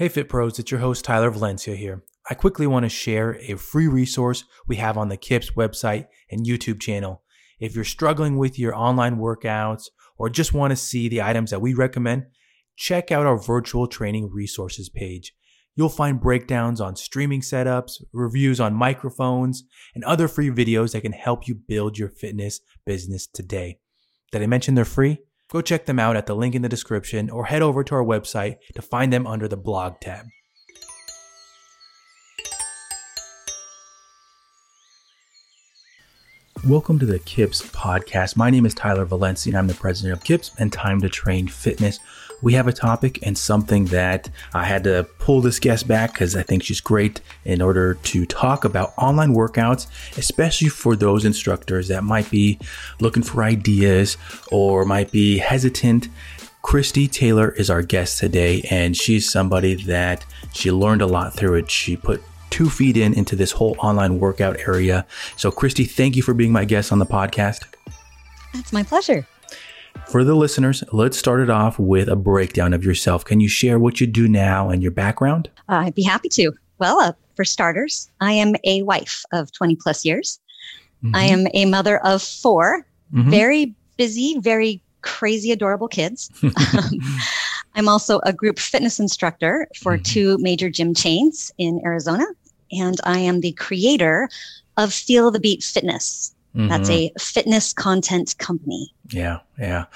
Hey Fit Pros, it's your host Tyler Valencia here. I quickly want to share a free resource we have on the KIPS website and YouTube channel. If you're struggling with your online workouts or just want to see the items that we recommend, check out our virtual training resources page. You'll find breakdowns on streaming setups, reviews on microphones, and other free videos that can help you build your fitness business today. Did I mention they're free? Go check them out at the link in the description or head over to our website to find them under the blog tab. Welcome to the KIPS podcast. My name is Tyler Valencia and I'm the president of KIPS and Time to Train Fitness. We have a topic and something that I had to pull this guest back because I think she's great in order to talk about online workouts, especially for those instructors that might be looking for ideas or might be hesitant Kristi Taylor is our guest today, and she's somebody that she learned a lot through it. She put two feet in into this whole online workout area. So, Kristi, thank you for being my guest on the podcast. That's my pleasure. For the listeners, let's start it off with a breakdown of yourself. Can you share what you do now and your background? Uh, I'd be happy to. Well, uh, for starters, I am a wife of 20 plus years. Mm-hmm. I am a mother of 4 mm-hmm. very busy, very crazy, adorable kids. um, I'm also a group fitness instructor for mm-hmm. two major gym chains in Arizona and I am the creator of Feel the Beat Fitness. Mm-hmm. That's a fitness content company. Yeah, yeah.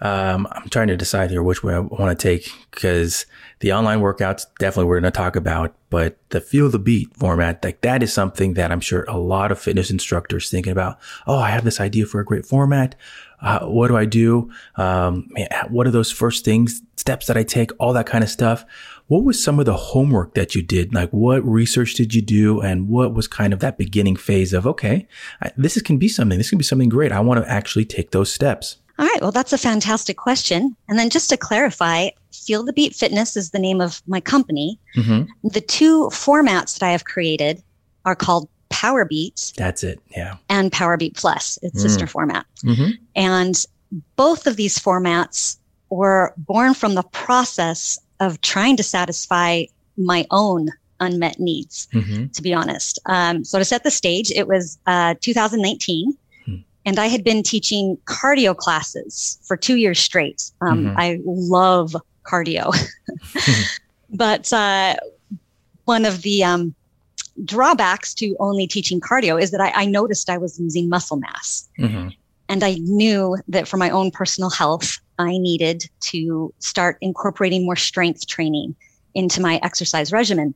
Um, I'm trying to decide here which way I want to take because the online workouts definitely we're going to talk about, but the feel the beat format, like that is something that I'm sure a lot of fitness instructors thinking about. Oh, I have this idea for a great format. Uh, what do I do? Um, man, what are those first things, steps that I take, all that kind of stuff. What was some of the homework that you did? Like what research did you do? And what was kind of that beginning phase of, okay, I, this is, can be something, this can be something great. I want to actually take those steps. All right. Well, that's a fantastic question. And then just to clarify, Feel the Beat Fitness is the name of my company. Mm-hmm. The two formats that I have created are called Power Beat. That's it. Yeah. And Power Beat Plus, its mm. sister format. Mm-hmm. And both of these formats were born from the process of trying to satisfy my own unmet needs, mm-hmm. to be honest. Um, so to set the stage, it was uh, 2019. Hmm. And I had been teaching cardio classes for two years straight. Um, mm-hmm. I love cardio. but uh, one of the um, drawbacks to only teaching cardio is that I, I noticed I was losing muscle mass. Mm-hmm. And I knew that for my own personal health, I needed to start incorporating more strength training into my exercise regimen.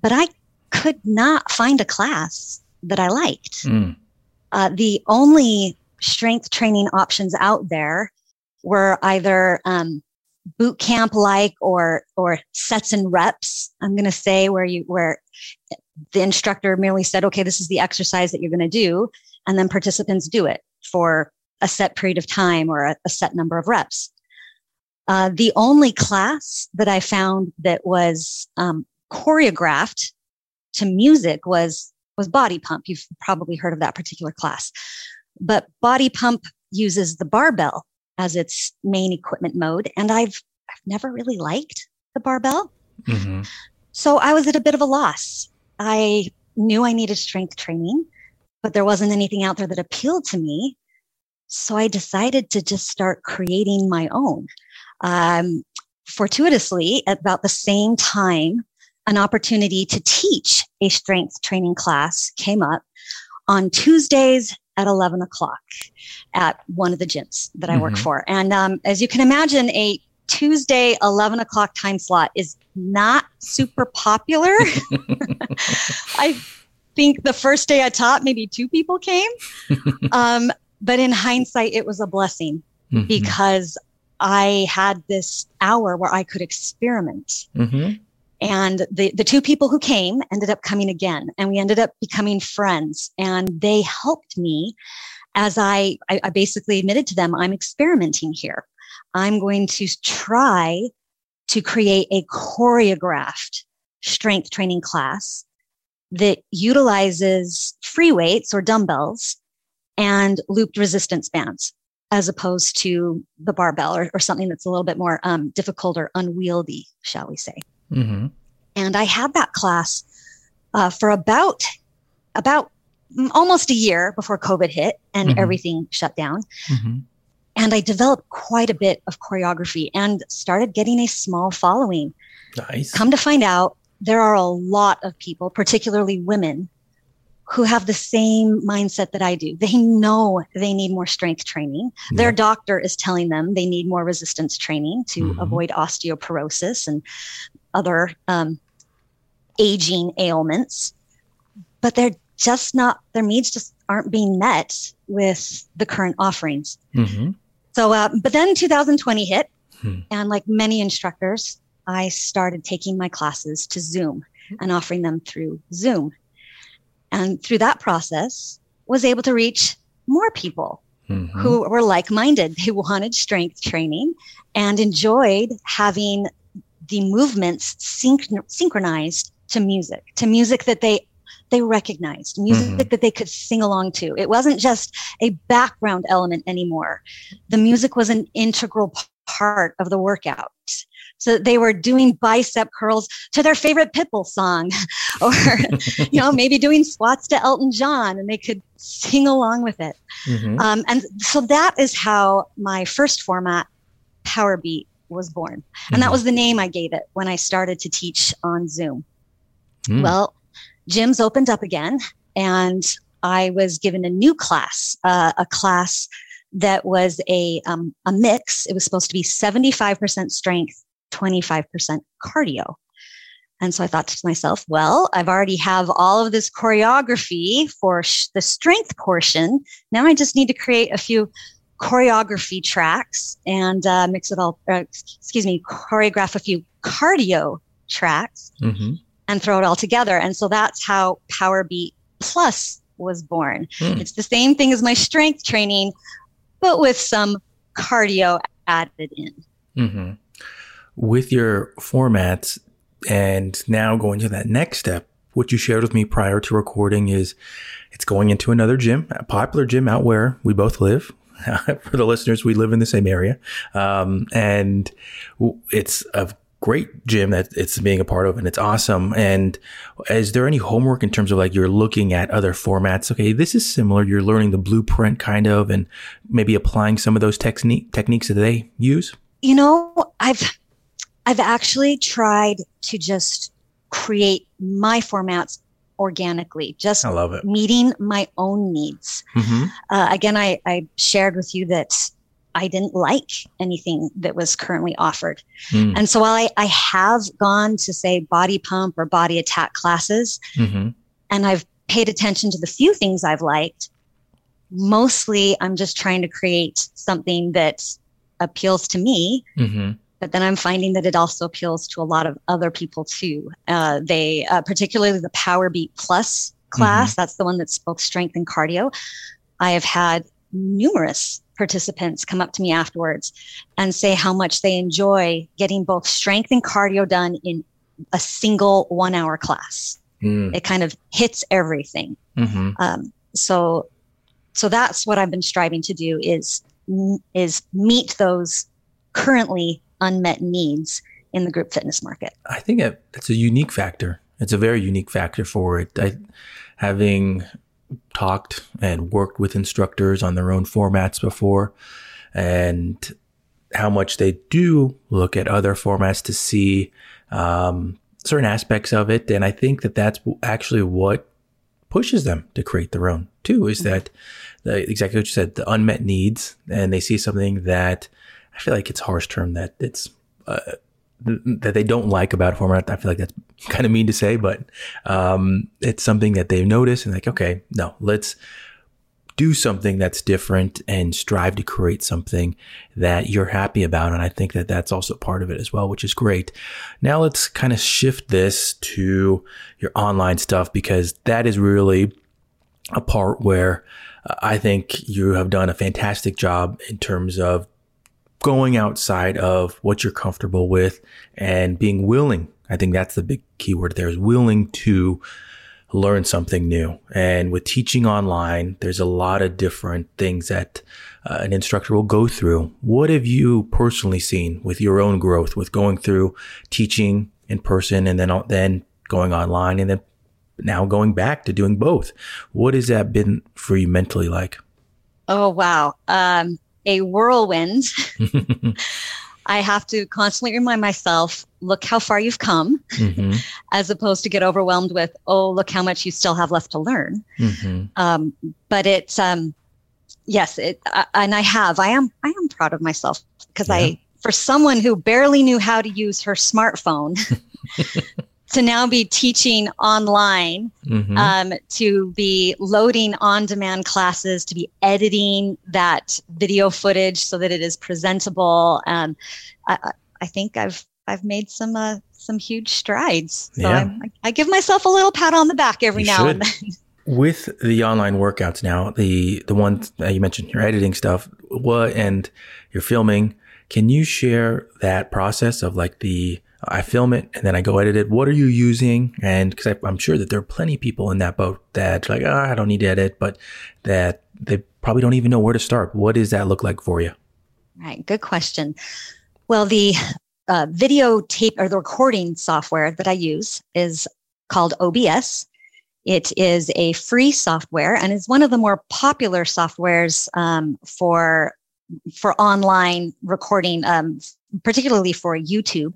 But I could not find a class that I liked. Mm. Uh, the only strength training options out there were either um, boot camp like or or sets and reps. I'm going to say where you where the instructor merely said, "Okay, this is the exercise that you're going to do," and then participants do it for a set period of time or a, a set number of reps. Uh, the only class that I found that was um, choreographed to music was was Body Pump. You've probably heard of that particular class, but Body Pump uses the barbell as its main equipment mode, and I've I've never really liked the barbell. Mm-hmm. So I was at a bit of a loss. I knew I needed strength training, but there wasn't anything out there that appealed to me. So I decided to just start creating my own. Um, fortuitously, at about the same time, an opportunity to teach a strength training class came up on Tuesdays at 11 o'clock at one of the gyms that I mm-hmm. work for. And um, as you can imagine, a Tuesday 11 o'clock time slot is not super popular. I think the first day I taught, maybe two people came. Um, but in hindsight, it was a blessing mm-hmm. because I had this hour where I could experiment. Mm-hmm. And the, the two people who came ended up coming again, and we ended up becoming friends. And they helped me as I, I, I basically admitted to them, I'm experimenting here. I'm going to try to create a choreographed strength training class that utilizes free weights or dumbbells and looped resistance bands as opposed to the barbell or, or something that's a little bit more um, difficult or unwieldy, shall we say. Mm-hmm. And I had that class uh, for about about almost a year before COVID hit and mm-hmm. everything shut down. Mm-hmm. And I developed quite a bit of choreography and started getting a small following. Nice. Come to find out, there are a lot of people, particularly women, who have the same mindset that I do. They know they need more strength training. Yeah. Their doctor is telling them they need more resistance training to mm-hmm. avoid osteoporosis and other um, aging ailments. But they're just not, their needs just aren't being met with the current offerings. Mm-hmm. So, uh, but then 2020 hit, hmm. and like many instructors, I started taking my classes to Zoom and offering them through Zoom. And through that process, was able to reach more people mm-hmm. who were like-minded. who wanted strength training and enjoyed having the movements synch- synchronized to music, to music that they they recognized, music mm-hmm. that they could sing along to. It wasn't just a background element anymore. The music was an integral part of the workout. So they were doing bicep curls to their favorite Pitbull song, or you know maybe doing squats to Elton John, and they could sing along with it. Mm-hmm. Um, and so that is how my first format, Power Beat, was born, mm-hmm. and that mm-hmm. was the name I gave it when I started to teach on Zoom. Mm. Well, gyms opened up again, and I was given a new class, uh, a class that was a um, a mix. It was supposed to be 75% strength, 25% cardio. And so I thought to myself, well, I've already have all of this choreography for sh- the strength portion. Now I just need to create a few choreography tracks and uh, mix it all, uh, excuse me, choreograph a few cardio tracks mm-hmm. and throw it all together. And so that's how Power Beat Plus was born. Mm. It's the same thing as my strength training, but with some cardio added in. Mm-hmm with your formats and now going to that next step, what you shared with me prior to recording is it's going into another gym, a popular gym out where we both live. For the listeners, we live in the same area. Um, and it's a great gym that it's being a part of and it's awesome. And is there any homework in terms of like you're looking at other formats? Okay, this is similar. You're learning the blueprint kind of and maybe applying some of those technique techniques that they use? You know, I've I've actually tried to just create my formats organically, just I love it. meeting my own needs. Mm-hmm. Uh, again, I, I shared with you that I didn't like anything that was currently offered. Mm. And so while I, I have gone to say body pump or body attack classes, mm-hmm. and I've paid attention to the few things I've liked, mostly I'm just trying to create something that appeals to me. Mm-hmm but then I'm finding that it also appeals to a lot of other people too. Uh, they, uh, particularly the Power Beat Plus class, mm-hmm. that's the one that's both strength and cardio. I have had numerous participants come up to me afterwards and say how much they enjoy getting both strength and cardio done in a single one hour class. Mm. It kind of hits everything. Mm-hmm. Um, so, so that's what I've been striving to do is, is meet those currently unmet needs in the group fitness market. I think that's a unique factor. It's a very unique factor for it. I, having talked and worked with instructors on their own formats before and how much they do look at other formats to see um, certain aspects of it. And I think that that's actually what pushes them to create their own too, is mm-hmm. that the, exactly what you said, the unmet needs, and they see something that I feel like it's a harsh term that it's uh, that they don't like about format. I feel like that's kind of mean to say, but um, it's something that they've noticed and like, okay, no, let's do something that's different and strive to create something that you're happy about. And I think that that's also part of it as well, which is great. Now let's kind of shift this to your online stuff because that is really a part where uh, I think you have done a fantastic job in terms of going outside of what you're comfortable with and being willing. I think that's the big keyword there is willing to learn something new. And with teaching online, there's a lot of different things that uh, an instructor will go through. What have you personally seen with your own growth with going through teaching in person and then then going online and then now going back to doing both. What has that been for you mentally like? Oh wow. Um, a whirlwind. I have to constantly remind myself, look how far you've come, mm-hmm. as opposed to get overwhelmed with, oh, look how much you still have left to learn. Mm-hmm. Um, but it's, um, yes, it, uh, and I have, I am, I am proud of myself because yeah. I, for someone who barely knew how to use her smartphone, to now be teaching online, mm-hmm. um, to be loading on demand classes, to be editing that video footage so that it is presentable. Um, I, I think I've I've made some uh, some huge strides. So yeah. I, I give myself a little pat on the back every you now should. and then. With the online workouts now, the the ones that you mentioned, your editing stuff, what and your filming, can you share that process of like the I film it and then I go edit it. What are you using? And because I'm sure that there are plenty of people in that boat that like, oh, I don't need to edit, but that they probably don't even know where to start. What does that look like for you? Right. Good question. Well, the uh, video tape or the recording software that I use is called OBS. It is a free software and is one of the more popular softwares um, for for online recording, um, particularly for YouTube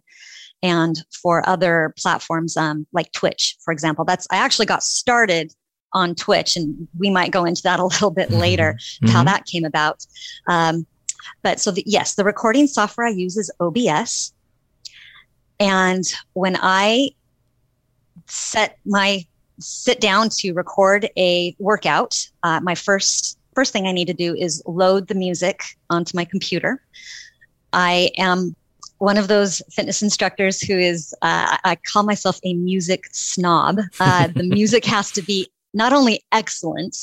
and for other platforms um, like Twitch, for example. That's I actually got started on Twitch, and we might go into that a little bit mm-hmm. later, mm-hmm. how that came about. Um, but so the, yes, the recording software I use is OBS, and when I set my sit down to record a workout, uh, my first first thing I need to do is load the music onto my computer. I am one of those fitness instructors who is, uh, I call myself a music snob. Uh, the music has to be not only excellent,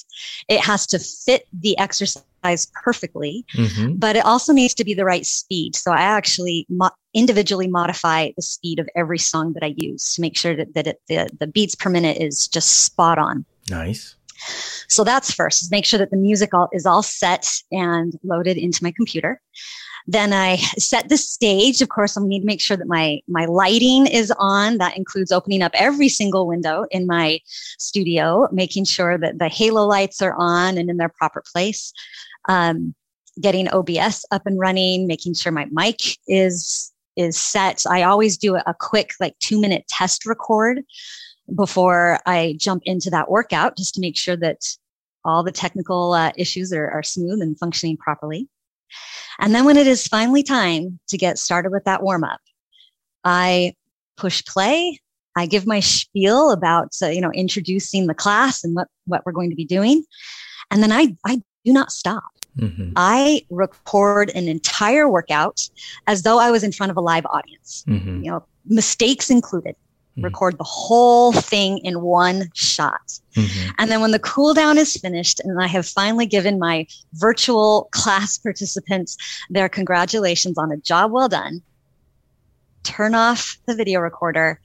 it has to fit the exercise perfectly, mm-hmm. but it also needs to be the right speed. So I actually mo- individually modify the speed of every song that I use to make sure that, that it, the, the beats per minute is just spot on. Nice. So that's first, is make sure that the music all, is all set and loaded into my computer. Then I set the stage. Of course, I need to make sure that my, my lighting is on. That includes opening up every single window in my studio, making sure that the halo lights are on and in their proper place. Um, getting OBS up and running, making sure my mic is is set. I always do a, quick like two minute test record before I jump into that workout just to make sure that all the technical uh, issues are, are smooth and functioning properly. And then when it is finally time to get started with that warm up, I push play. I give my spiel about, uh, you know, introducing the class and what, what we're going to be doing. And then I, I do not stop. Mm-hmm. I record an entire workout as though I was in front of a live audience, mm-hmm. you know, mistakes included. Mm-hmm. record the whole thing in one shot. Mm-hmm. And then when the cool down is finished and I have finally given my virtual class participants their congratulations on a job well done, turn off the video recorder.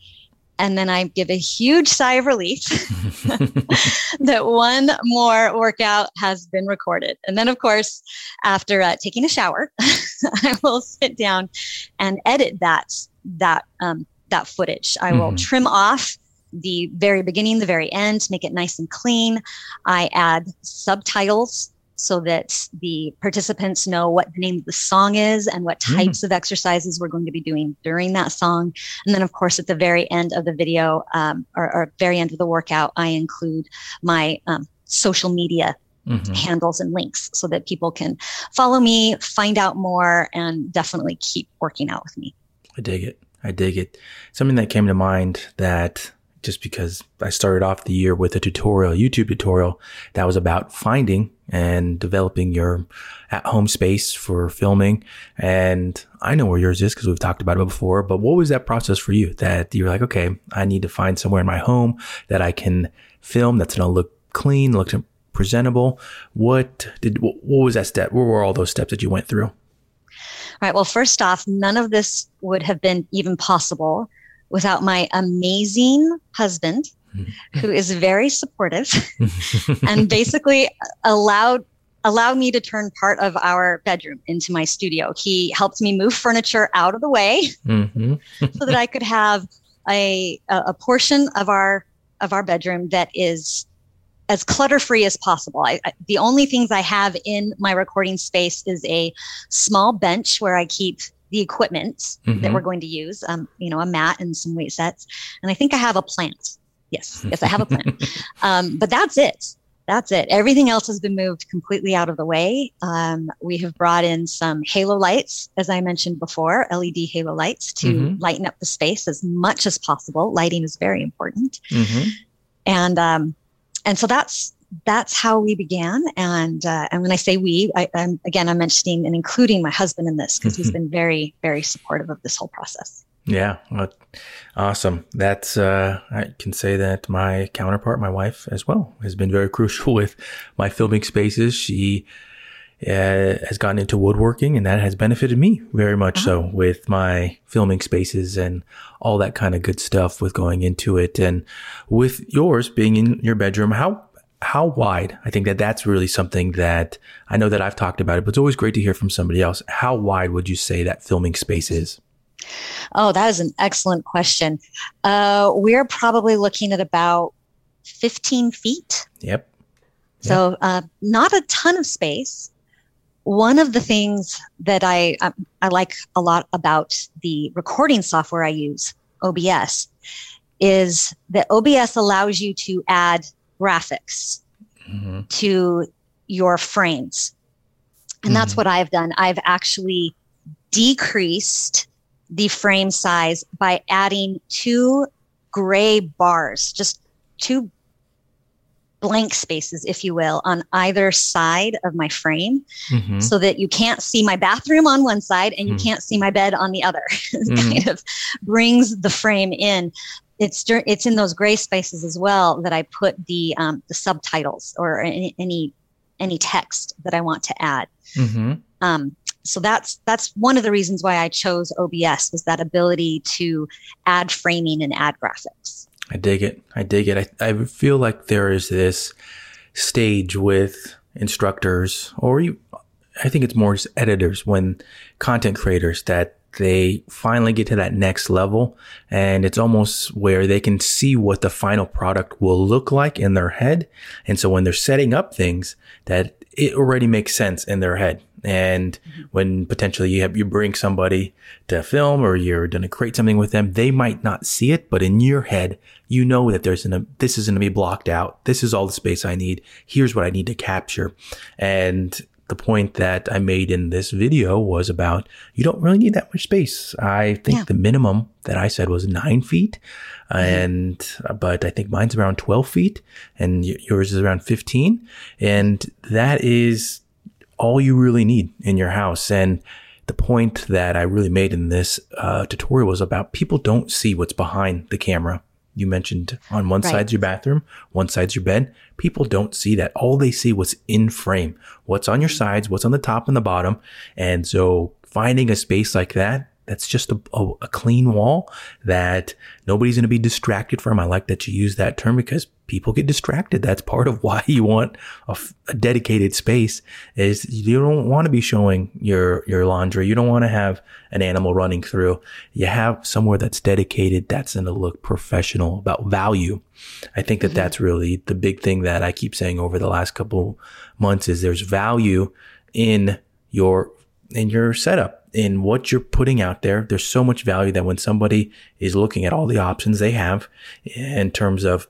And then I give a huge sigh of relief that one more workout has been recorded. And then, of course, after uh, taking a shower, I will sit down and edit that that um, that footage. I will mm-hmm. trim off the very beginning, the very end, make it nice and clean. I add subtitles so that the participants know what the name of the song is and what mm. types mm. of exercises we're going to be doing during that song. And then, of course, at the very end of the video um, or, or, very end of the workout, I include my um, social media mm-hmm. handles and links so that people can follow me, find out more, and definitely keep working out with me. I dig it. I dig it. Something that came to mind that just because I started off the year with a tutorial, YouTube tutorial that was about finding and developing your at home space for filming. And I know where yours is because we've talked about it before, but what was that process for you that you're like, okay, I need to find somewhere in my home that I can film that's going to look clean, look presentable. What did, what was that step? What were all those steps that you went through? Right. Well, first off, none of this would have been even possible without my amazing husband, who is very supportive and basically allowed allowed me to turn part of our bedroom into my studio. He helped me move furniture out of the way mm-hmm. so that I could have a a portion of our of our bedroom that is as clutter free as possible. I, I, the only things I have in my recording space is a small bench where I keep the equipment mm-hmm. that we're going to use, um, you know, a mat and some weight sets. And I think I have a plant. Yes, yes, I have a plant. um, but that's it. That's it. Everything else has been moved completely out of the way. Um, we have brought in some halo lights, as I mentioned before, LED halo lights to mm-hmm. lighten up the space as much as possible. Lighting is very important. Mm-hmm. And um, and so that's that's how we began. And uh, and when I say we, I, am again I'm mentioning and including my husband in this because he's been very very supportive of this whole process. Yeah, well, awesome. That's uh, I can say that my counterpart, my wife, as well, has been very crucial with my filming spaces. She uh, has gotten into woodworking, and that has benefited me very much uh-huh. so with my filming spaces and all that kind of good stuff with going into it. And with yours being in your bedroom, how how wide? I think that that's really something that I know that I've talked about it, but it's always great to hear from somebody else. How wide would you say that filming space is? Oh, that is an excellent question. Uh, we're probably looking at about 15 feet. Yep. So, uh, not a ton of space. One of the things that I, I, I like a lot about the recording software I use, OBS, is that OBS allows you to add graphics mm-hmm. to your frames. And mm-hmm. that's what I've done. I've actually decreased the frame size by adding two gray bars, just two blank spaces, if you will, on either side of my frame mm-hmm. so that you can't see my bathroom on one side and you mm-hmm. can't see my bed on the other. mm-hmm. kind of brings the frame in. It's it's in those gray spaces as well that I put the um, the subtitles or any, any any text that I want to add. Mm-hmm. Um, so that's that's one of the reasons why I chose OBS was that ability to add framing and add graphics. I dig it. I dig it. I, I feel like there is this stage with instructors, or you, I think it's more just editors when content creators that they finally get to that next level and it's almost where they can see what the final product will look like in their head. And so when they're setting up things that it already makes sense in their head. And mm-hmm. when potentially you have, you bring somebody to film or you're going to create something with them, they might not see it, but in your head, you know that there's an, this is going to be blocked out. This is all the space I need. Here's what I need to capture. And the point that I made in this video was about you don't really need that much space. I think yeah. the minimum that I said was nine feet, mm-hmm. and but I think mine's around twelve feet, and yours is around fifteen, and that is all you really need in your house. And the point that I really made in this uh, tutorial was about people don't see what's behind the camera you mentioned on one right. side's your bathroom, one side's your bed. People don't see that. All they see what's in frame, what's on your sides, what's on the top and the bottom. And so finding a space like that that's just a, a, a clean wall that nobody's going to be distracted from. I like that you use that term because people get distracted. That's part of why you want a, a dedicated space is you don't want to be showing your, your laundry. You don't want to have an animal running through. You have somewhere that's dedicated. That's going to look professional about value. I think that mm-hmm. that's really the big thing that I keep saying over the last couple months is there's value in your in your setup, in what you're putting out there. There's so much value that when somebody is looking at all the options they have in terms of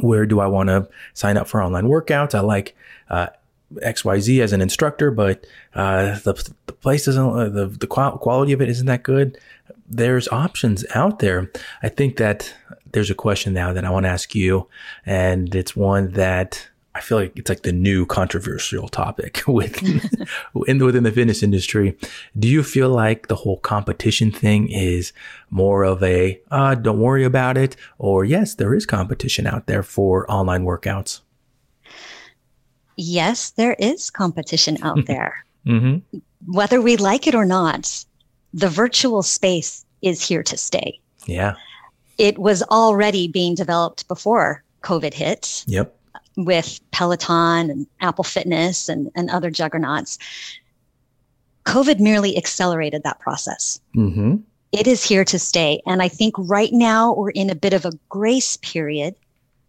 where do I want to sign up for online workouts? I like, uh, XYZ as an instructor, but uh, the, the place doesn't, uh, the, the quality of it isn't that good. There's options out there. I think that there's a question now that I want to ask you, and it's one that I feel like it's like the new controversial topic with in, within the fitness industry. Do you feel like the whole competition thing is more of a uh, don't worry about it, or yes, there is competition out there for online workouts? Yes, there is competition out there. mm-hmm. Whether we like it or not, the virtual space is here to stay. Yeah. It was already being developed before COVID hit. Yep with Peloton and Apple Fitness and, and other juggernauts. COVID merely accelerated that process. Mm-hmm. it is here to stay. And I think right now we're in a bit of a grace period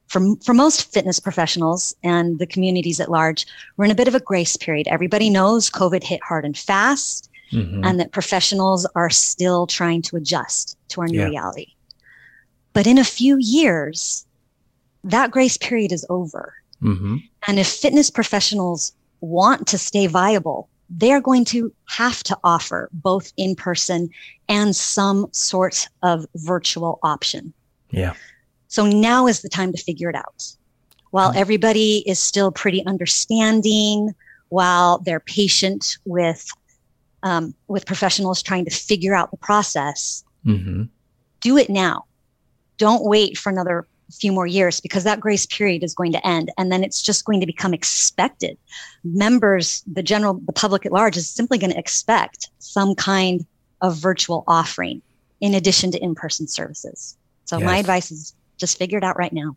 for, for most fitness professionals and the communities at large. We're in a bit of a grace period. Everybody knows COVID hit hard and fast mm-hmm. and that professionals are still trying to adjust to our new yeah. reality. But in a few years, that grace period is over. Mm-hmm. And if fitness professionals want to stay viable, they're going to have to offer both in person and some sort of virtual option. Yeah. So now is the time to figure it out. While mm-hmm. everybody is still pretty understanding, while they're patient with um, with professionals trying to figure out the process, mm-hmm. do it now. Don't wait for another few more years because that grace period is going to end and then it's just going to become expected. Members the general the public at large is simply going to expect some kind of virtual offering in addition to in-person services. So yes. my advice is just figure it out right now.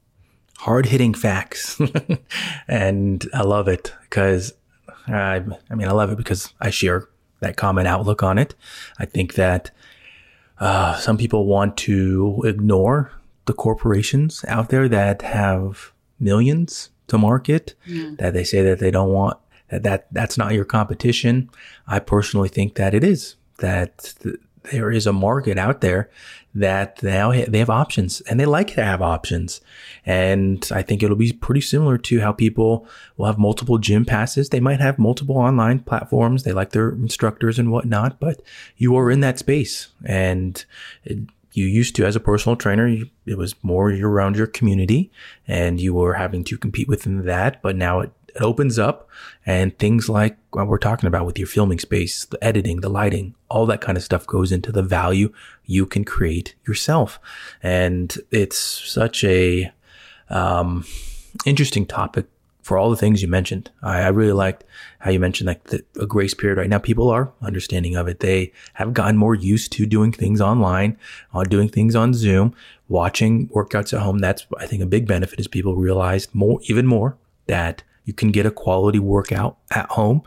Hard hitting facts. And i love it because I, I mean i love it because i share that common outlook on it. I think that uh, some people want to ignore the corporations out there that have millions to market mm. that they say that they don't want that, that that's not your competition. I personally think that it is that th- there is a market out there that now they have options and they like to have options. And I think it'll be pretty similar to how people will have multiple gym passes. They might have multiple online platforms. They like their instructors and whatnot, but you are in that space and it, you used to as a personal trainer you, it was more around your community and you were having to compete within that but now it, it opens up and things like what we're talking about with your filming space the editing the lighting all that kind of stuff goes into the value you can create yourself. And it's such a um, interesting topic for all the things you mentioned. I, I really liked how you mentioned like the, a grace period right now. People are understanding of it. They have gotten more used to doing things online, on uh, doing things on Zoom, watching workouts at home. That's, I think, a big benefit is people realized more, even more that you can get a quality workout at home.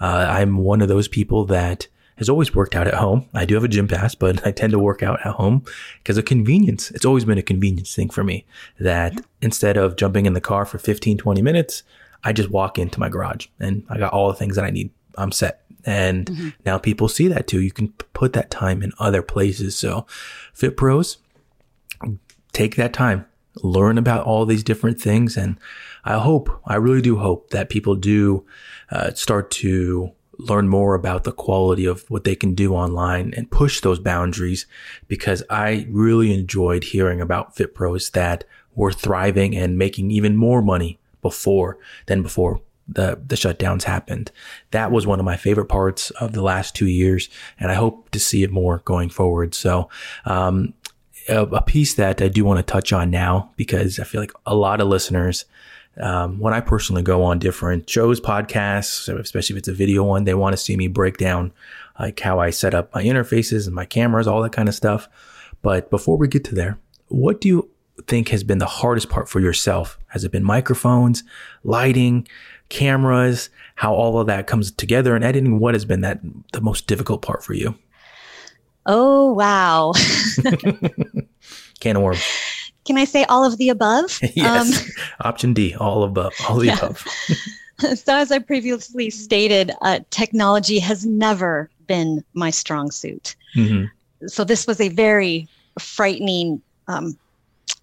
Uh, I'm one of those people that has always worked out at home. I do have a gym pass, but I tend to work out at home because of convenience. It's always been a convenience thing for me that instead of jumping in the car for 15, 20 minutes, I just walk into my garage and I got all the things that I need. I'm set. And mm-hmm. now people see that too. You can put that time in other places. So Fit Pros, take that time, learn about all these different things. And I hope, I really do hope that people do uh, start to learn more about the quality of what they can do online and push those boundaries because I really enjoyed hearing about Fit Pros that were thriving and making even more money before than before the, the shutdowns happened. That was one of my favorite parts of the last two years. And I hope to see it more going forward. So, um, a, a piece that I do want to touch on now because I feel like a lot of listeners um, when I personally go on different shows, podcasts, especially if it's a video one, they want to see me break down like how I set up my interfaces and my cameras, all that kind of stuff. But before we get to there, what do you think has been the hardest part for yourself? Has it been microphones, lighting, cameras, how all of that comes together and editing? What has been that the most difficult part for you? Oh, wow. Can of worms. Can I say all of the above? yes. Um, Option D, all above, all the yeah. above. so, as I previously stated, uh, technology has never been my strong suit. Mm-hmm. So, this was a very frightening, um,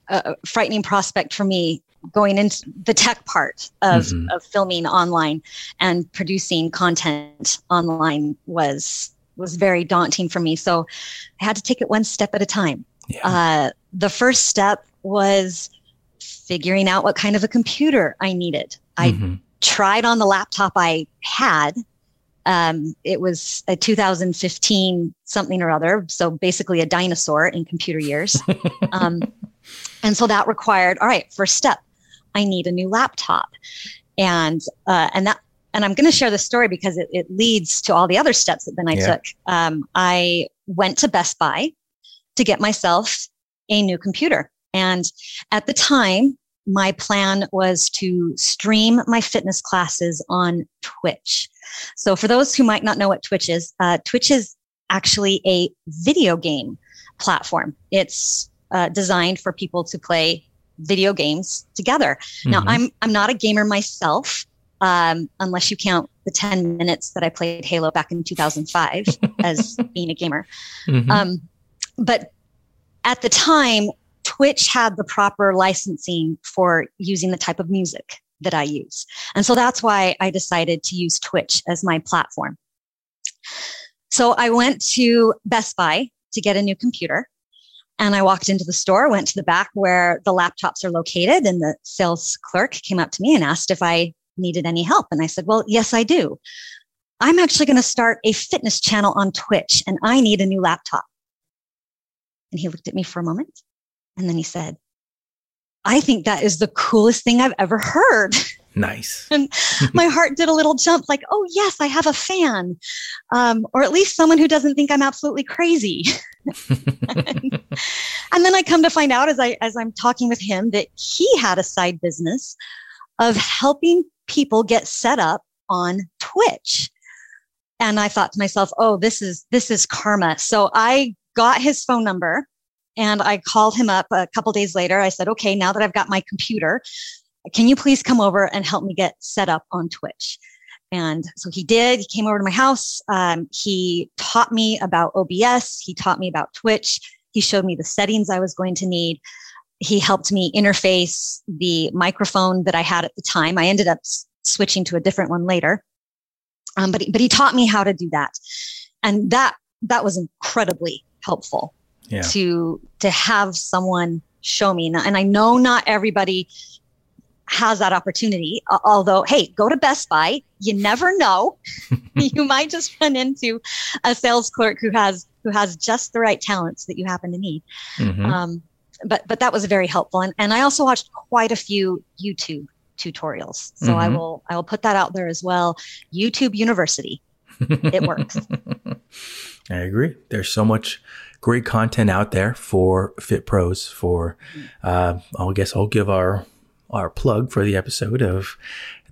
uh, frightening prospect for me going into the tech part of, mm-hmm. of filming online and producing content online was was very daunting for me. So, I had to take it one step at a time. Yeah. Uh, the first step was figuring out what kind of a computer I needed. Mm-hmm. I tried on the laptop I had. Um, it was a 2015 something or other, so basically a dinosaur in computer years. um, and so that required, all right, first step, I need a new laptop, and uh, and that and I'm going to share the story because it, it, leads to all the other steps that then I yeah. took. Um, I went to Best Buy to get myself a new computer. And at the time, my plan was to stream my fitness classes on Twitch. So, for those who might not know what Twitch is, uh, Twitch is actually a video game platform. It's uh, designed for people to play video games together. Mm-hmm. Now, I'm I'm not a gamer myself, um, unless you count the 10 minutes that I played Halo back in 2005 as being a gamer. Mm-hmm. Um, but at the time, Twitch had the proper licensing for using the type of music that I use. And so that's why I decided to use Twitch as my platform. So I went to Best Buy to get a new computer. And I walked into the store, went to the back where the laptops are located, and the sales clerk came up to me and asked if I needed any help. And I said, Well, yes, I do. I'm actually going to start a fitness channel on Twitch and I need a new laptop. And he looked at me for a moment and then he said, I think that is the coolest thing I've ever heard. Nice. and my heart did a little jump like, oh, yes, I have a fan, um, or at least someone who doesn't think I'm absolutely crazy. and, and then I come to find out as I as I'm talking with him that he had a side business of helping people get set up on Twitch. And I thought to myself, oh, this is this is karma. So I got his phone number and I called him up a couple days later. I said, okay, now that I've got my computer, can you please come over and help me get set up on Twitch? And so he did. He came over to my house. Um, he taught me about OBS. He taught me about Twitch. He showed me the settings I was going to need. He helped me interface the microphone that I had at the time. I ended up s- switching to a different one later. Um, but, he, but he taught me how to do that. And that, that was incredibly helpful yeah. to to have someone show me. And i know not everybody has that opportunity although hey go to best buy. You never know. You might just run into a sales clerk who has who has just the right talents that you happen to need. Mm-hmm. um, but but that was very helpful. And, and i also watched quite a few youtube tutorials. So mm-hmm. i will i will put that out there as well. Youtube university. It works i agree. There's so much great content out there for fit pros for uh, i guess i'll give our our plug for the episode of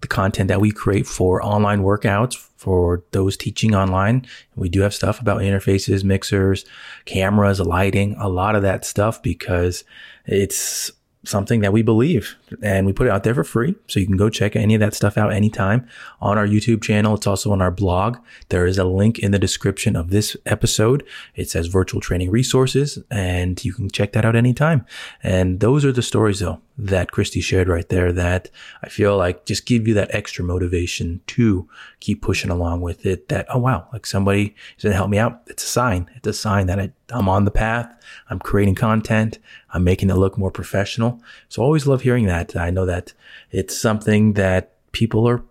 the content that we create for online workouts for those teaching online. We do have stuff about interfaces mixers cameras lighting a lot of that stuff because it's something that we believe and we put it out there for free. So you can go check any of that stuff out anytime on our YouTube channel. It's also on our blog. There is a link in the description of this episode. It says virtual training resources and you can check that out anytime. And those are the stories though that Kristi shared right there that I feel like just give you that extra motivation to keep pushing along with it that, oh wow, like somebody is going to help me out. It's a sign. It's a sign that I, I'm on the path. I'm creating content. I'm making it look more professional. So always love hearing that. I know that it's something that people are,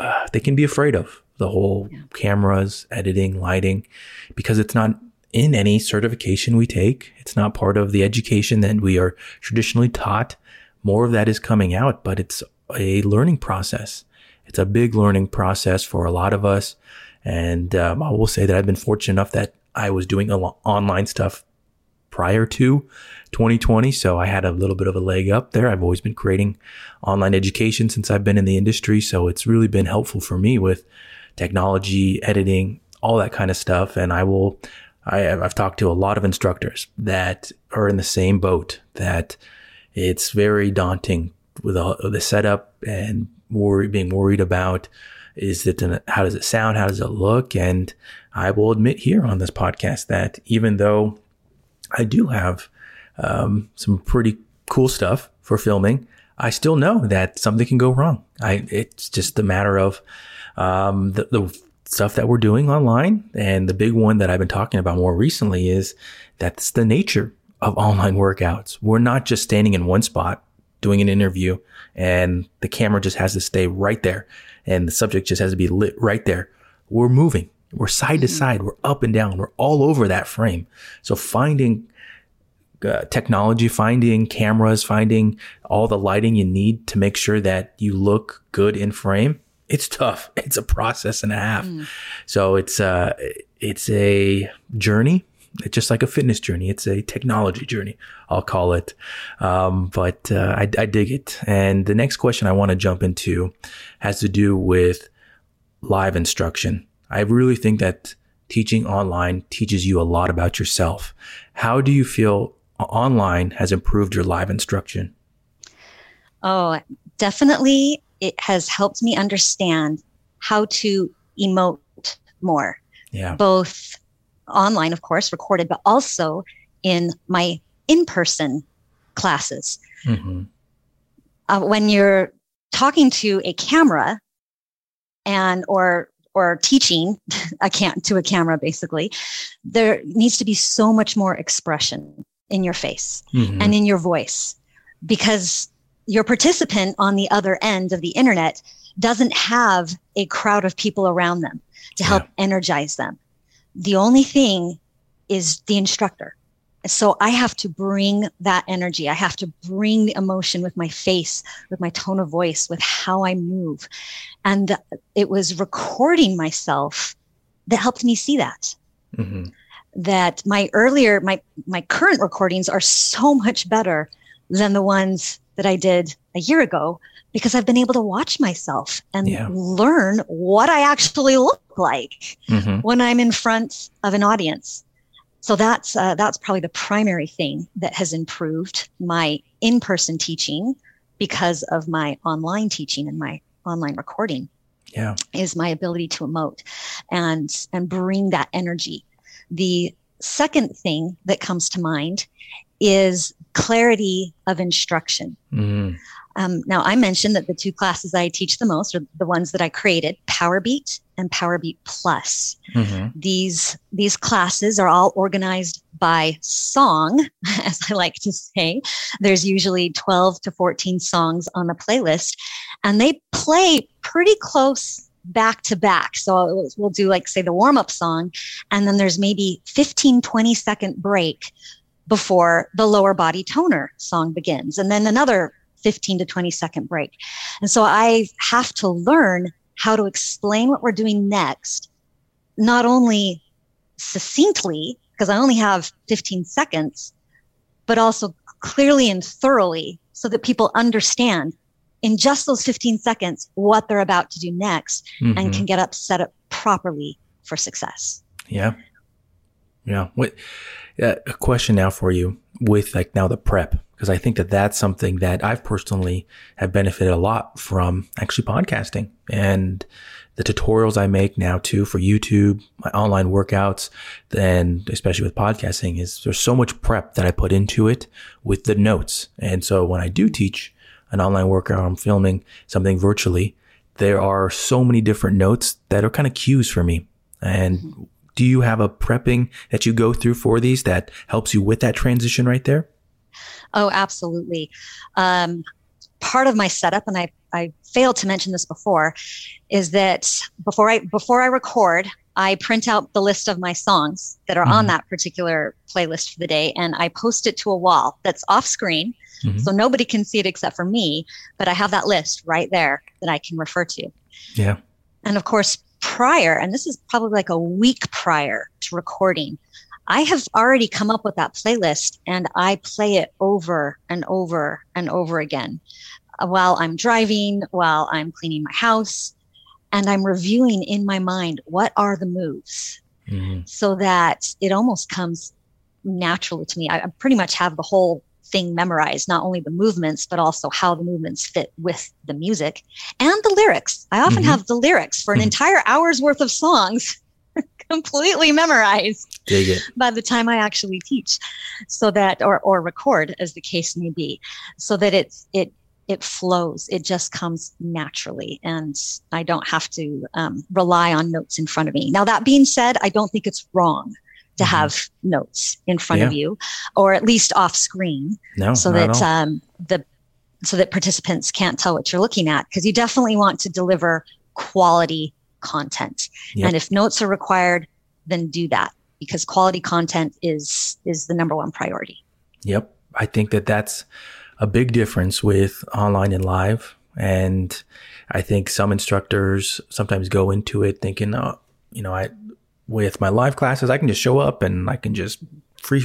uh, they can be afraid of the whole yeah. cameras, editing, lighting, because it's not in any certification we take. It's not part of the education that we are traditionally taught. More of that is coming out, but it's a learning process. It's a big learning process for a lot of us. And um, I will say that I've been fortunate enough that I was doing a lot online stuff prior to 2020. So I had a little bit of a leg up there. I've always been creating online education since I've been in the industry. So it's really been helpful for me with technology, editing, all that kind of stuff. And I will, I, have talked to a lot of instructors that are in the same boat that it's very daunting with the setup and worry, being worried about is it how does it sound? How does it look? And I will admit here on this podcast that even though I do have um, some pretty cool stuff for filming, I still know that something can go wrong. I it's just a matter of um, the, the stuff that we're doing online. And the big one that I've been talking about more recently is that's the nature of online workouts. We're not just standing in one spot doing an interview and the camera just has to stay right there and the subject just has to be lit right there. We're moving. We're side to mm-hmm. side. We're up and down. We're all over that frame. So finding uh, technology, finding cameras, finding all the lighting you need to make sure that you look good in frame it's tough. It's a process and a half. Mm. So it's uh it's a journey. It's just like a fitness journey. It's a technology journey. I'll call it. Um, but uh, I, I dig it. And the next question I want to jump into has to do with live instruction. I really think that teaching online teaches you a lot about yourself. How do you feel online has improved your live instruction? Oh, definitely. It has helped me understand how to emote more. Yeah. Both online, of course, recorded, but also in my in person classes. Mm-hmm. Uh, when you're talking to a camera and or or teaching a can to a camera basically there needs to be so much more expression in your face mm-hmm. and in your voice because your participant on the other end of the internet doesn't have a crowd of people around them to help yeah. energize them the only thing is the instructor so I have to bring that energy. I have to bring the emotion with my face, with my tone of voice, with how I move. And it was recording myself that helped me see that. Mm-hmm. That my earlier, my, my current recordings are so much better than the ones that I did a year ago because I've been able to watch myself and yeah. learn what I actually look like mm-hmm. when I'm in front of an audience so that's uh, that's probably the primary thing that has improved my in-person teaching because of my online teaching and my online recording. Yeah, is my ability to emote and and bring that energy. The second thing that comes to mind is clarity of instruction. Mm. Um, now, I mentioned that the two classes I teach the most are the ones that I created, PowerBeat and PowerBeat Plus. Mm-hmm. These these classes are all organized by song, as I like to say. There's usually 12 to 14 songs on the playlist, and they play pretty close back to back. So we'll do like say the warm up song, and then there's maybe 15, 20 second break before the lower body toner song begins, and then another 15 to 20 second break. And so I have to learn how to explain what we're doing next, not only succinctly, because I only have 15 seconds, but also clearly and thoroughly so that people understand in just those 15 seconds what they're about to do next mm-hmm. and can get up set up properly for success. Yeah. Yeah. What, uh, a question now for you with like now the prep because I think that that's something that I've personally have benefited a lot from actually podcasting and the tutorials I make now too for YouTube, my online workouts, and especially with podcasting is there's so much prep that I put into it with the notes. And so when I do teach an online workout, I'm filming something virtually, there are so many different notes that are kind of cues for me. And do you have a prepping that you go through for these that helps you with that transition right there? Oh, absolutely. Um, part of my setup, and I, I failed to mention this before, is that before I before I record, I print out the list of my songs that are mm-hmm. on that particular playlist for the day, and I post it to a wall that's off screen, mm-hmm. so nobody can see it except for me. But I have that list right there that I can refer to. Yeah. And of course, prior, and this is probably like a week prior to recording, I have already come up with that playlist and I play it over and over and over again uh, while I'm driving, while I'm cleaning my house, and I'm reviewing in my mind what are the moves mm-hmm. so that it almost comes naturally to me. I, I pretty much have the whole thing memorized, not only the movements, but also how the movements fit with the music and the lyrics. I often mm-hmm. have the lyrics for an mm-hmm. entire hour's worth of songs completely memorized by the time I actually teach, so that or or record, as the case may be, so that it's it it flows. It just comes naturally, and I don't have to um, rely on notes in front of me. Now, that being said, I don't think it's wrong to mm-hmm. have notes in front yeah. of you, or at least off screen, no, so that um, the so that participants can't tell what you're looking at, because you definitely want to deliver quality content. Yep. And if notes are required, then do that because quality content is is the number one priority. Yep. I think that that's a big difference with online and live and I think some instructors sometimes go into it thinking, oh, you know, I with my live classes, I can just show up and I can just free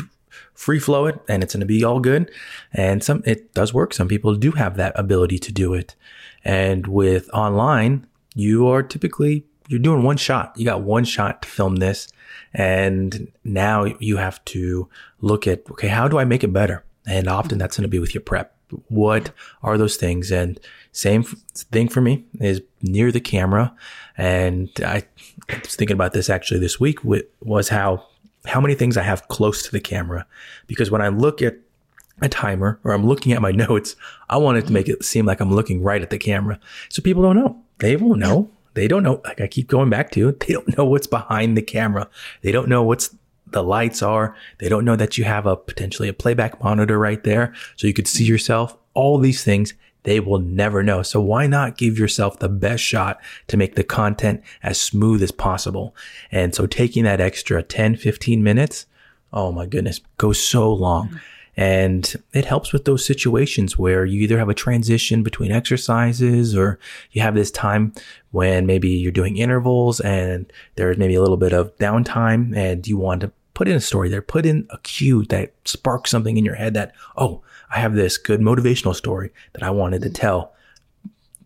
free flow it and it's going to be all good. And some it does work. Some people do have that ability to do it. And with online, you are typically you're doing one shot. You got one shot to film this. And now you have to look at, okay, how do I make it better? And often that's going to be with your prep. What are those things? And same thing for me is near the camera. And I thinking about this actually this week was how, how many things I have close to the camera. Because when I look at a timer or I'm looking at my notes, I want it to make it seem like I'm looking right at the camera. So people don't know. They won't know. They don't know. Like I keep going back to, they don't know what's behind the camera. They don't know what's the lights are. They don't know that you have a potentially a playback monitor right there. So you could see yourself. All these things they will never know. So why not give yourself the best shot to make the content as smooth as possible? And so taking that extra 10, 15 minutes, oh my goodness, goes so long. Mm-hmm. And it helps with those situations where you either have a transition between exercises or you have this time when maybe you're doing intervals and there's maybe a little bit of downtime and you want to put in a story there, put in a cue that sparks something in your head that, oh, I have this good motivational story that I wanted to tell.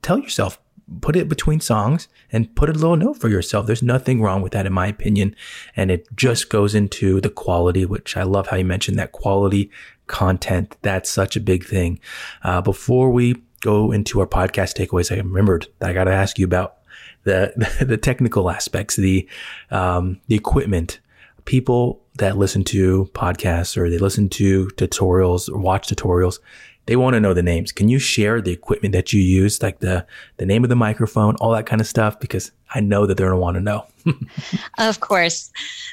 Tell yourself, put it between songs and put a little note for yourself. There's nothing wrong with that, in my opinion. And it just goes into the quality, which I love how you mentioned that quality content. That's such a big thing. Uh, before we go into our podcast takeaways, I remembered that I got to ask you about the, the technical aspects, the, um, the equipment. People that listen to podcasts or they listen to tutorials or watch tutorials, they want to know the names. Can you share the equipment that you use, like the, the name of the microphone, all that kind of stuff? Because I know that they're going to want to know. of course.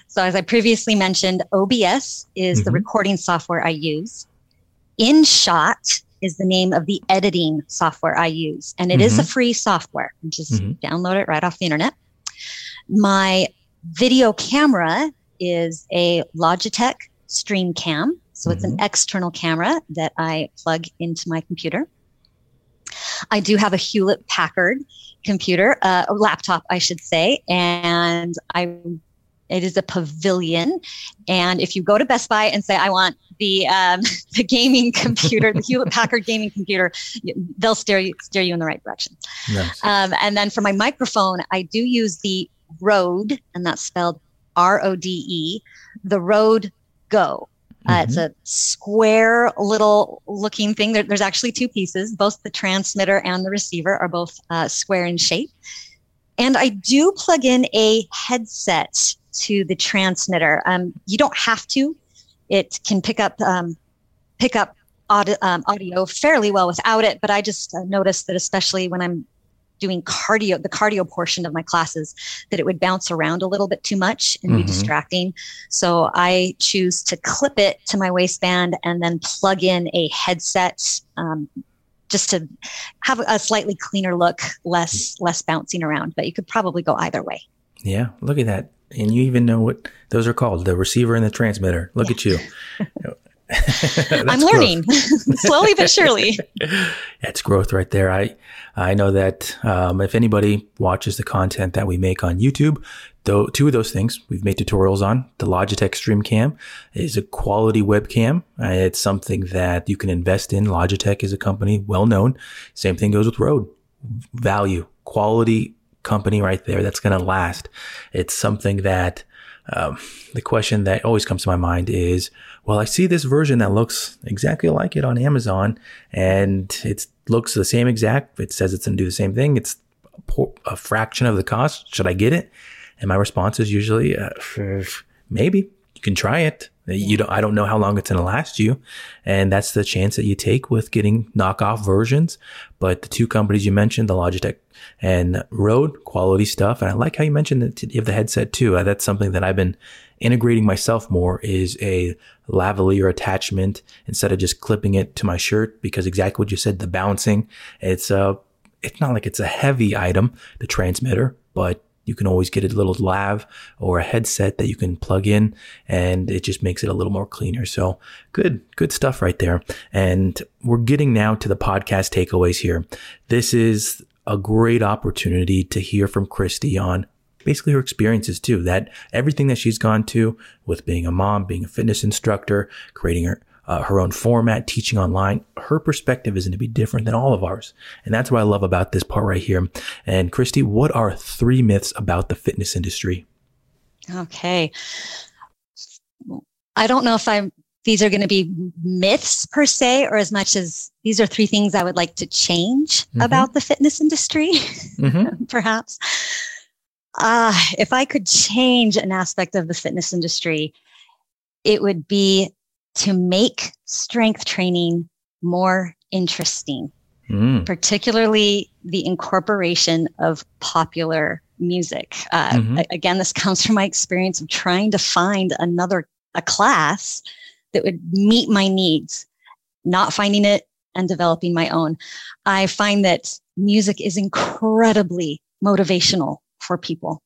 So, as I previously mentioned, OBS is mm-hmm. the recording software I use. InShot is the name of the editing software I use, and it mm-hmm. is a free software. Just mm-hmm. download it right off the internet. My video camera is a Logitech Stream Cam. So it's mm-hmm. an external camera that I plug into my computer. I do have a Hewlett Packard computer, uh, laptop, I should say, and I it is a pavilion. And if you go to Best Buy and say, I want the um, the gaming computer, the Hewlett Packard gaming computer, they'll steer you steer you in the right direction. Nice. Um, and then for my microphone, I do use the Rode, and that's spelled R O D E, the Rode Go. Uh, mm-hmm. It's a square little looking thing. There, there's actually two pieces. Both the transmitter and the receiver are both uh, square in shape. And I do plug in a headset to the transmitter. Um, you don't have to. It can pick up um, pick up audio, um, audio fairly well without it. But I just uh, noticed that, especially when I'm doing cardio, the cardio portion of my classes, that it would bounce around a little bit too much and mm-hmm. be distracting. So I choose to clip it to my waistband and then plug in a headset. Um, just to have a slightly cleaner look, less less bouncing around, but you could probably go either way. Yeah, look at that. And you even know what those are called, the receiver and the transmitter. Look yeah. at you. I'm learning slowly but surely. That's growth right there. I I know that um, if anybody watches the content that we make on YouTube, though two of those things we've made tutorials on. The Logitech Stream Cam is a quality webcam. Uh, it's something that you can invest in. Logitech is a company well known. Same thing goes with Rode. Value, quality company right there. That's going to last. It's something that um, the question that always comes to my mind is, well, I see this version that looks exactly like it on Amazon and it looks the same exact. It says it's going to do the same thing. It's a fraction of the cost. Should I get it? And my response is usually, uh, maybe you can try it. You don't, I don't know how long it's going to last you. And that's the chance that you take with getting knockoff versions. But the two companies you mentioned, the Logitech and Rode, quality stuff. And I like how you mentioned that you have the headset too. Uh, that's something that I've been integrating myself more is a lavalier attachment instead of just clipping it to my shirt because exactly what you said, the bouncing. It's a, it's not like it's a heavy item, the transmitter, but you can always get a little lav or a headset that you can plug in and it just makes it a little more cleaner. So good, good stuff right there. And we're getting now to the podcast takeaways here. This is a great opportunity to hear from Kristi on basically her experiences too. That everything that she's gone to with being a mom, being a fitness instructor, creating her uh, her own format, teaching online. Her perspective is going to be different than all of ours. And that's what I love about this part right here. And Kristi, what are three myths about the fitness industry? Okay. I don't know if I'm these are going to be myths per se, or as much as these are three things I would like to change mm-hmm. about the fitness industry, mm-hmm. perhaps. Uh, if I could change an aspect of the fitness industry, it would be to make strength training more interesting, mm. particularly the incorporation of popular music. Uh, mm-hmm. Again, this comes from my experience of trying to find another a class that would meet my needs, not finding it and developing my own. I find that music is incredibly motivational for people,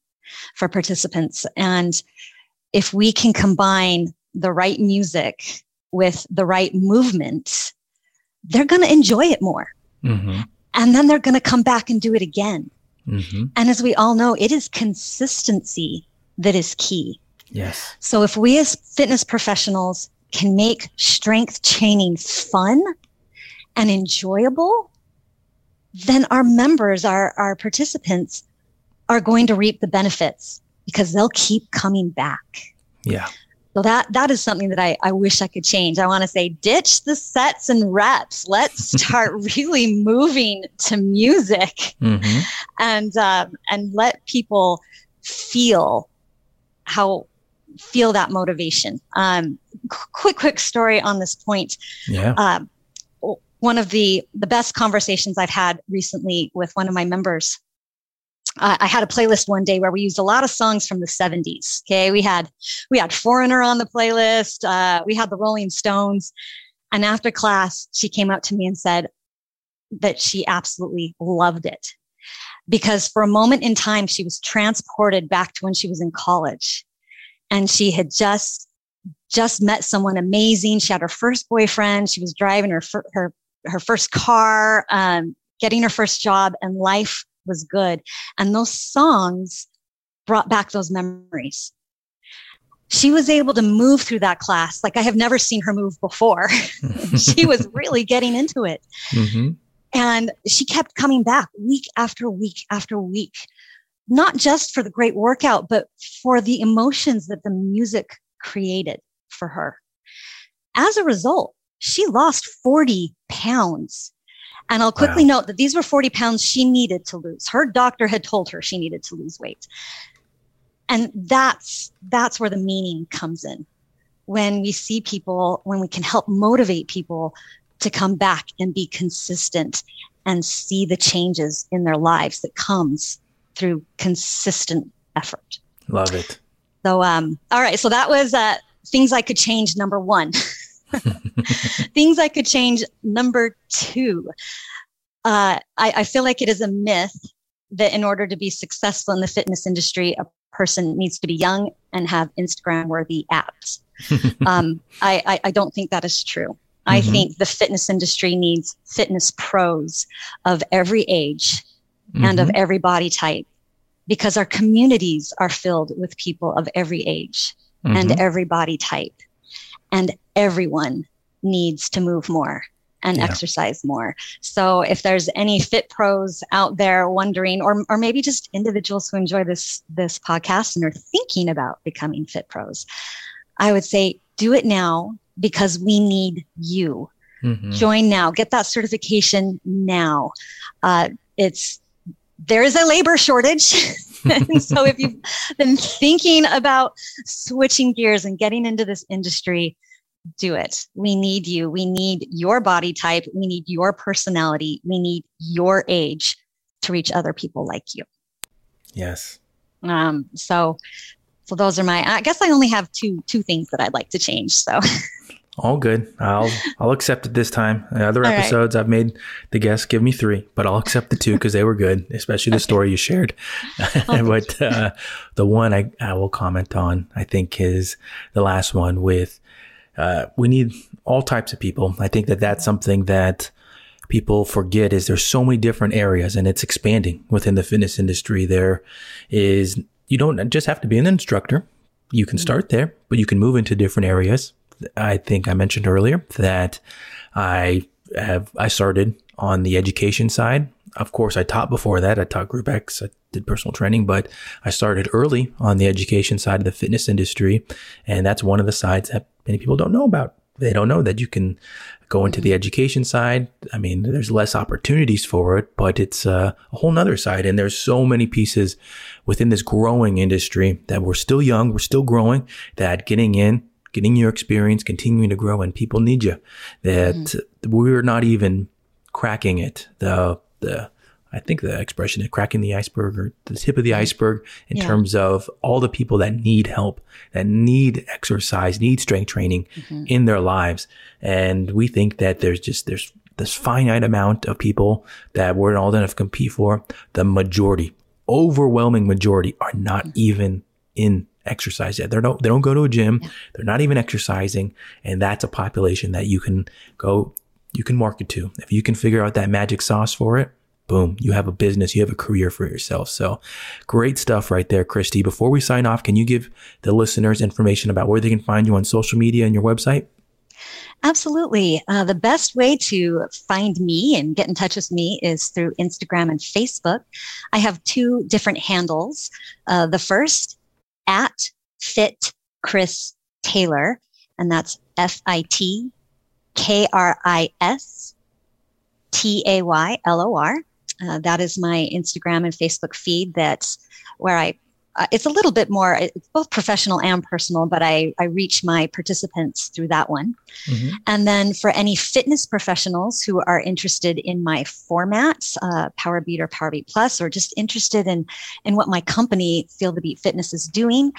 for participants. And if we can combine the right music with the right movement, they're going to enjoy it more. Mm-hmm. And then they're going to come back and do it again. Mm-hmm. And as we all know, it is consistency that is key. Yes. So if we as fitness professionals can make strength training fun and enjoyable, then our members, our, our participants are going to reap the benefits because they'll keep coming back. Yeah. So that that is something that I, I wish I could change. I want to say ditch the sets and reps. Let's start really moving to music mm-hmm. and um, and let people feel how feel that motivation. Um, quick, quick story on this point. Yeah. Uh, one of the the best conversations I've had recently with one of my members. Uh, I had a playlist one day where we used a lot of songs from the 70s. Okay, we had we had Foreigner on the playlist. Uh, we had the Rolling Stones, and after class, she came up to me and said that she absolutely loved it because for a moment in time she was transported back to when she was in college and she had just just met someone amazing. She had her first boyfriend. She was driving her her her first car, um, getting her first job, and life was good. And those songs brought back those memories. She was able to move through that class like I have never seen her move before. she was really getting into it. Mm-hmm. And she kept coming back week after week after week not just for the great workout, but for the emotions that the music created for her. As a result, she lost 40 pounds. And I'll quickly wow. note that these were 40 pounds she needed to lose. Her doctor had told her she needed to lose weight. And that's that's where the meaning comes in. When we see people, when we can help motivate people to come back and be consistent and see the changes in their lives that comes through consistent effort. Love it. So, um, all right. So that was uh, things I could change. Number one. things I could change. Number two. Uh, I, I feel like it is a myth that in order to be successful in the fitness industry, a person needs to be young and have Instagram worthy apps. um, I, I, I, don't think that is true. Mm-hmm. I think the fitness industry needs fitness pros of every age mm-hmm. and of mm-hmm. every body type because our communities are filled with people of every age mm-hmm. and every body type. And everyone needs to move more and yeah. exercise more. So if there's any fit pros out there wondering, or, or maybe just individuals who enjoy this, this podcast and are thinking about becoming fit pros, I would say do it now because we need you. Mm-hmm. Join now, get that certification now. Uh, it's there is a labor shortage. and so if you've been thinking about switching gears and getting into this industry, do it. We need you. We need your body type. We need your personality. We need your age to reach other people like you. Yes. Um, so, so those are my, I guess I only have two, two things that I'd like to change. So All good. I'll I'll accept it this time. The other All episodes right. I've made the guests give me three, but I'll accept the two because they were good, especially the okay. story you shared. but uh, the one I, I will comment on, I think, is the last one with uh, we need all types of people. I think that that's something that people forget is there's so many different areas and it's expanding within the fitness industry. There is you don't just have to be an instructor. You can start there, but you can move into different areas I think I mentioned earlier that I have I started on the education side. Of course, I taught before that. I taught Group X. I did personal training, but I started early on the education side of the fitness industry, and that's one of the sides that many people don't know about. They don't know that you can go into the education side. I mean, there's less opportunities for it, but it's uh, a whole nother side. And there's so many pieces within this growing industry that we're still young, we're still growing, that getting in, getting your experience, continuing to grow, and people need you. That mm-hmm. we're not even cracking it. The the I think the expression is cracking the iceberg or the tip of the mm-hmm. iceberg in yeah. terms of all the people that need help, that need exercise, need strength training mm-hmm. in their lives. And we think that there's just, there's this finite amount of people that we're all going to compete for. The majority, overwhelming majority are not mm-hmm. even in exercise yet. They don't, they don't go to a gym. Yeah. They're not even exercising. And that's a population that you can go, you can market to. If you can figure out that magic sauce for it, boom, you have a business, you have a career for yourself. So great stuff right there, Kristi. Before we sign off, can you give the listeners information about where they can find you on social media and your website? Absolutely. Uh, the best way to find me and get in touch with me is through Instagram and Facebook. I have two different handles. Uh, the first, at Fit Kris Taylor, and that's F I T K R I S T A Y L O R. Uh, that is my Instagram and Facebook feed. That's where I. Uh, it's a little bit more. It's both professional and personal, but I I reach my participants through that one. Mm-hmm. And then for any fitness professionals who are interested in my formats, uh, Power Beat or Power Beat Plus, or just interested in in what my company Feel the Beat Fitness is doing,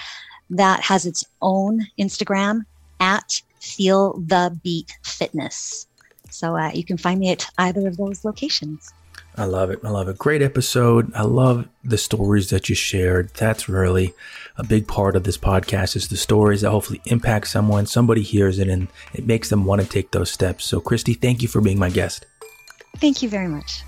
that has its own Instagram at Feel the Beat Fitness. So uh, you can find me at either of those locations. I love it. I love it. Great episode. I love the stories that you shared. That's really a big part of this podcast is the stories that hopefully impact someone. Somebody hears it and it makes them want to take those steps. So, Kristi, thank you for being my guest. Thank you very much.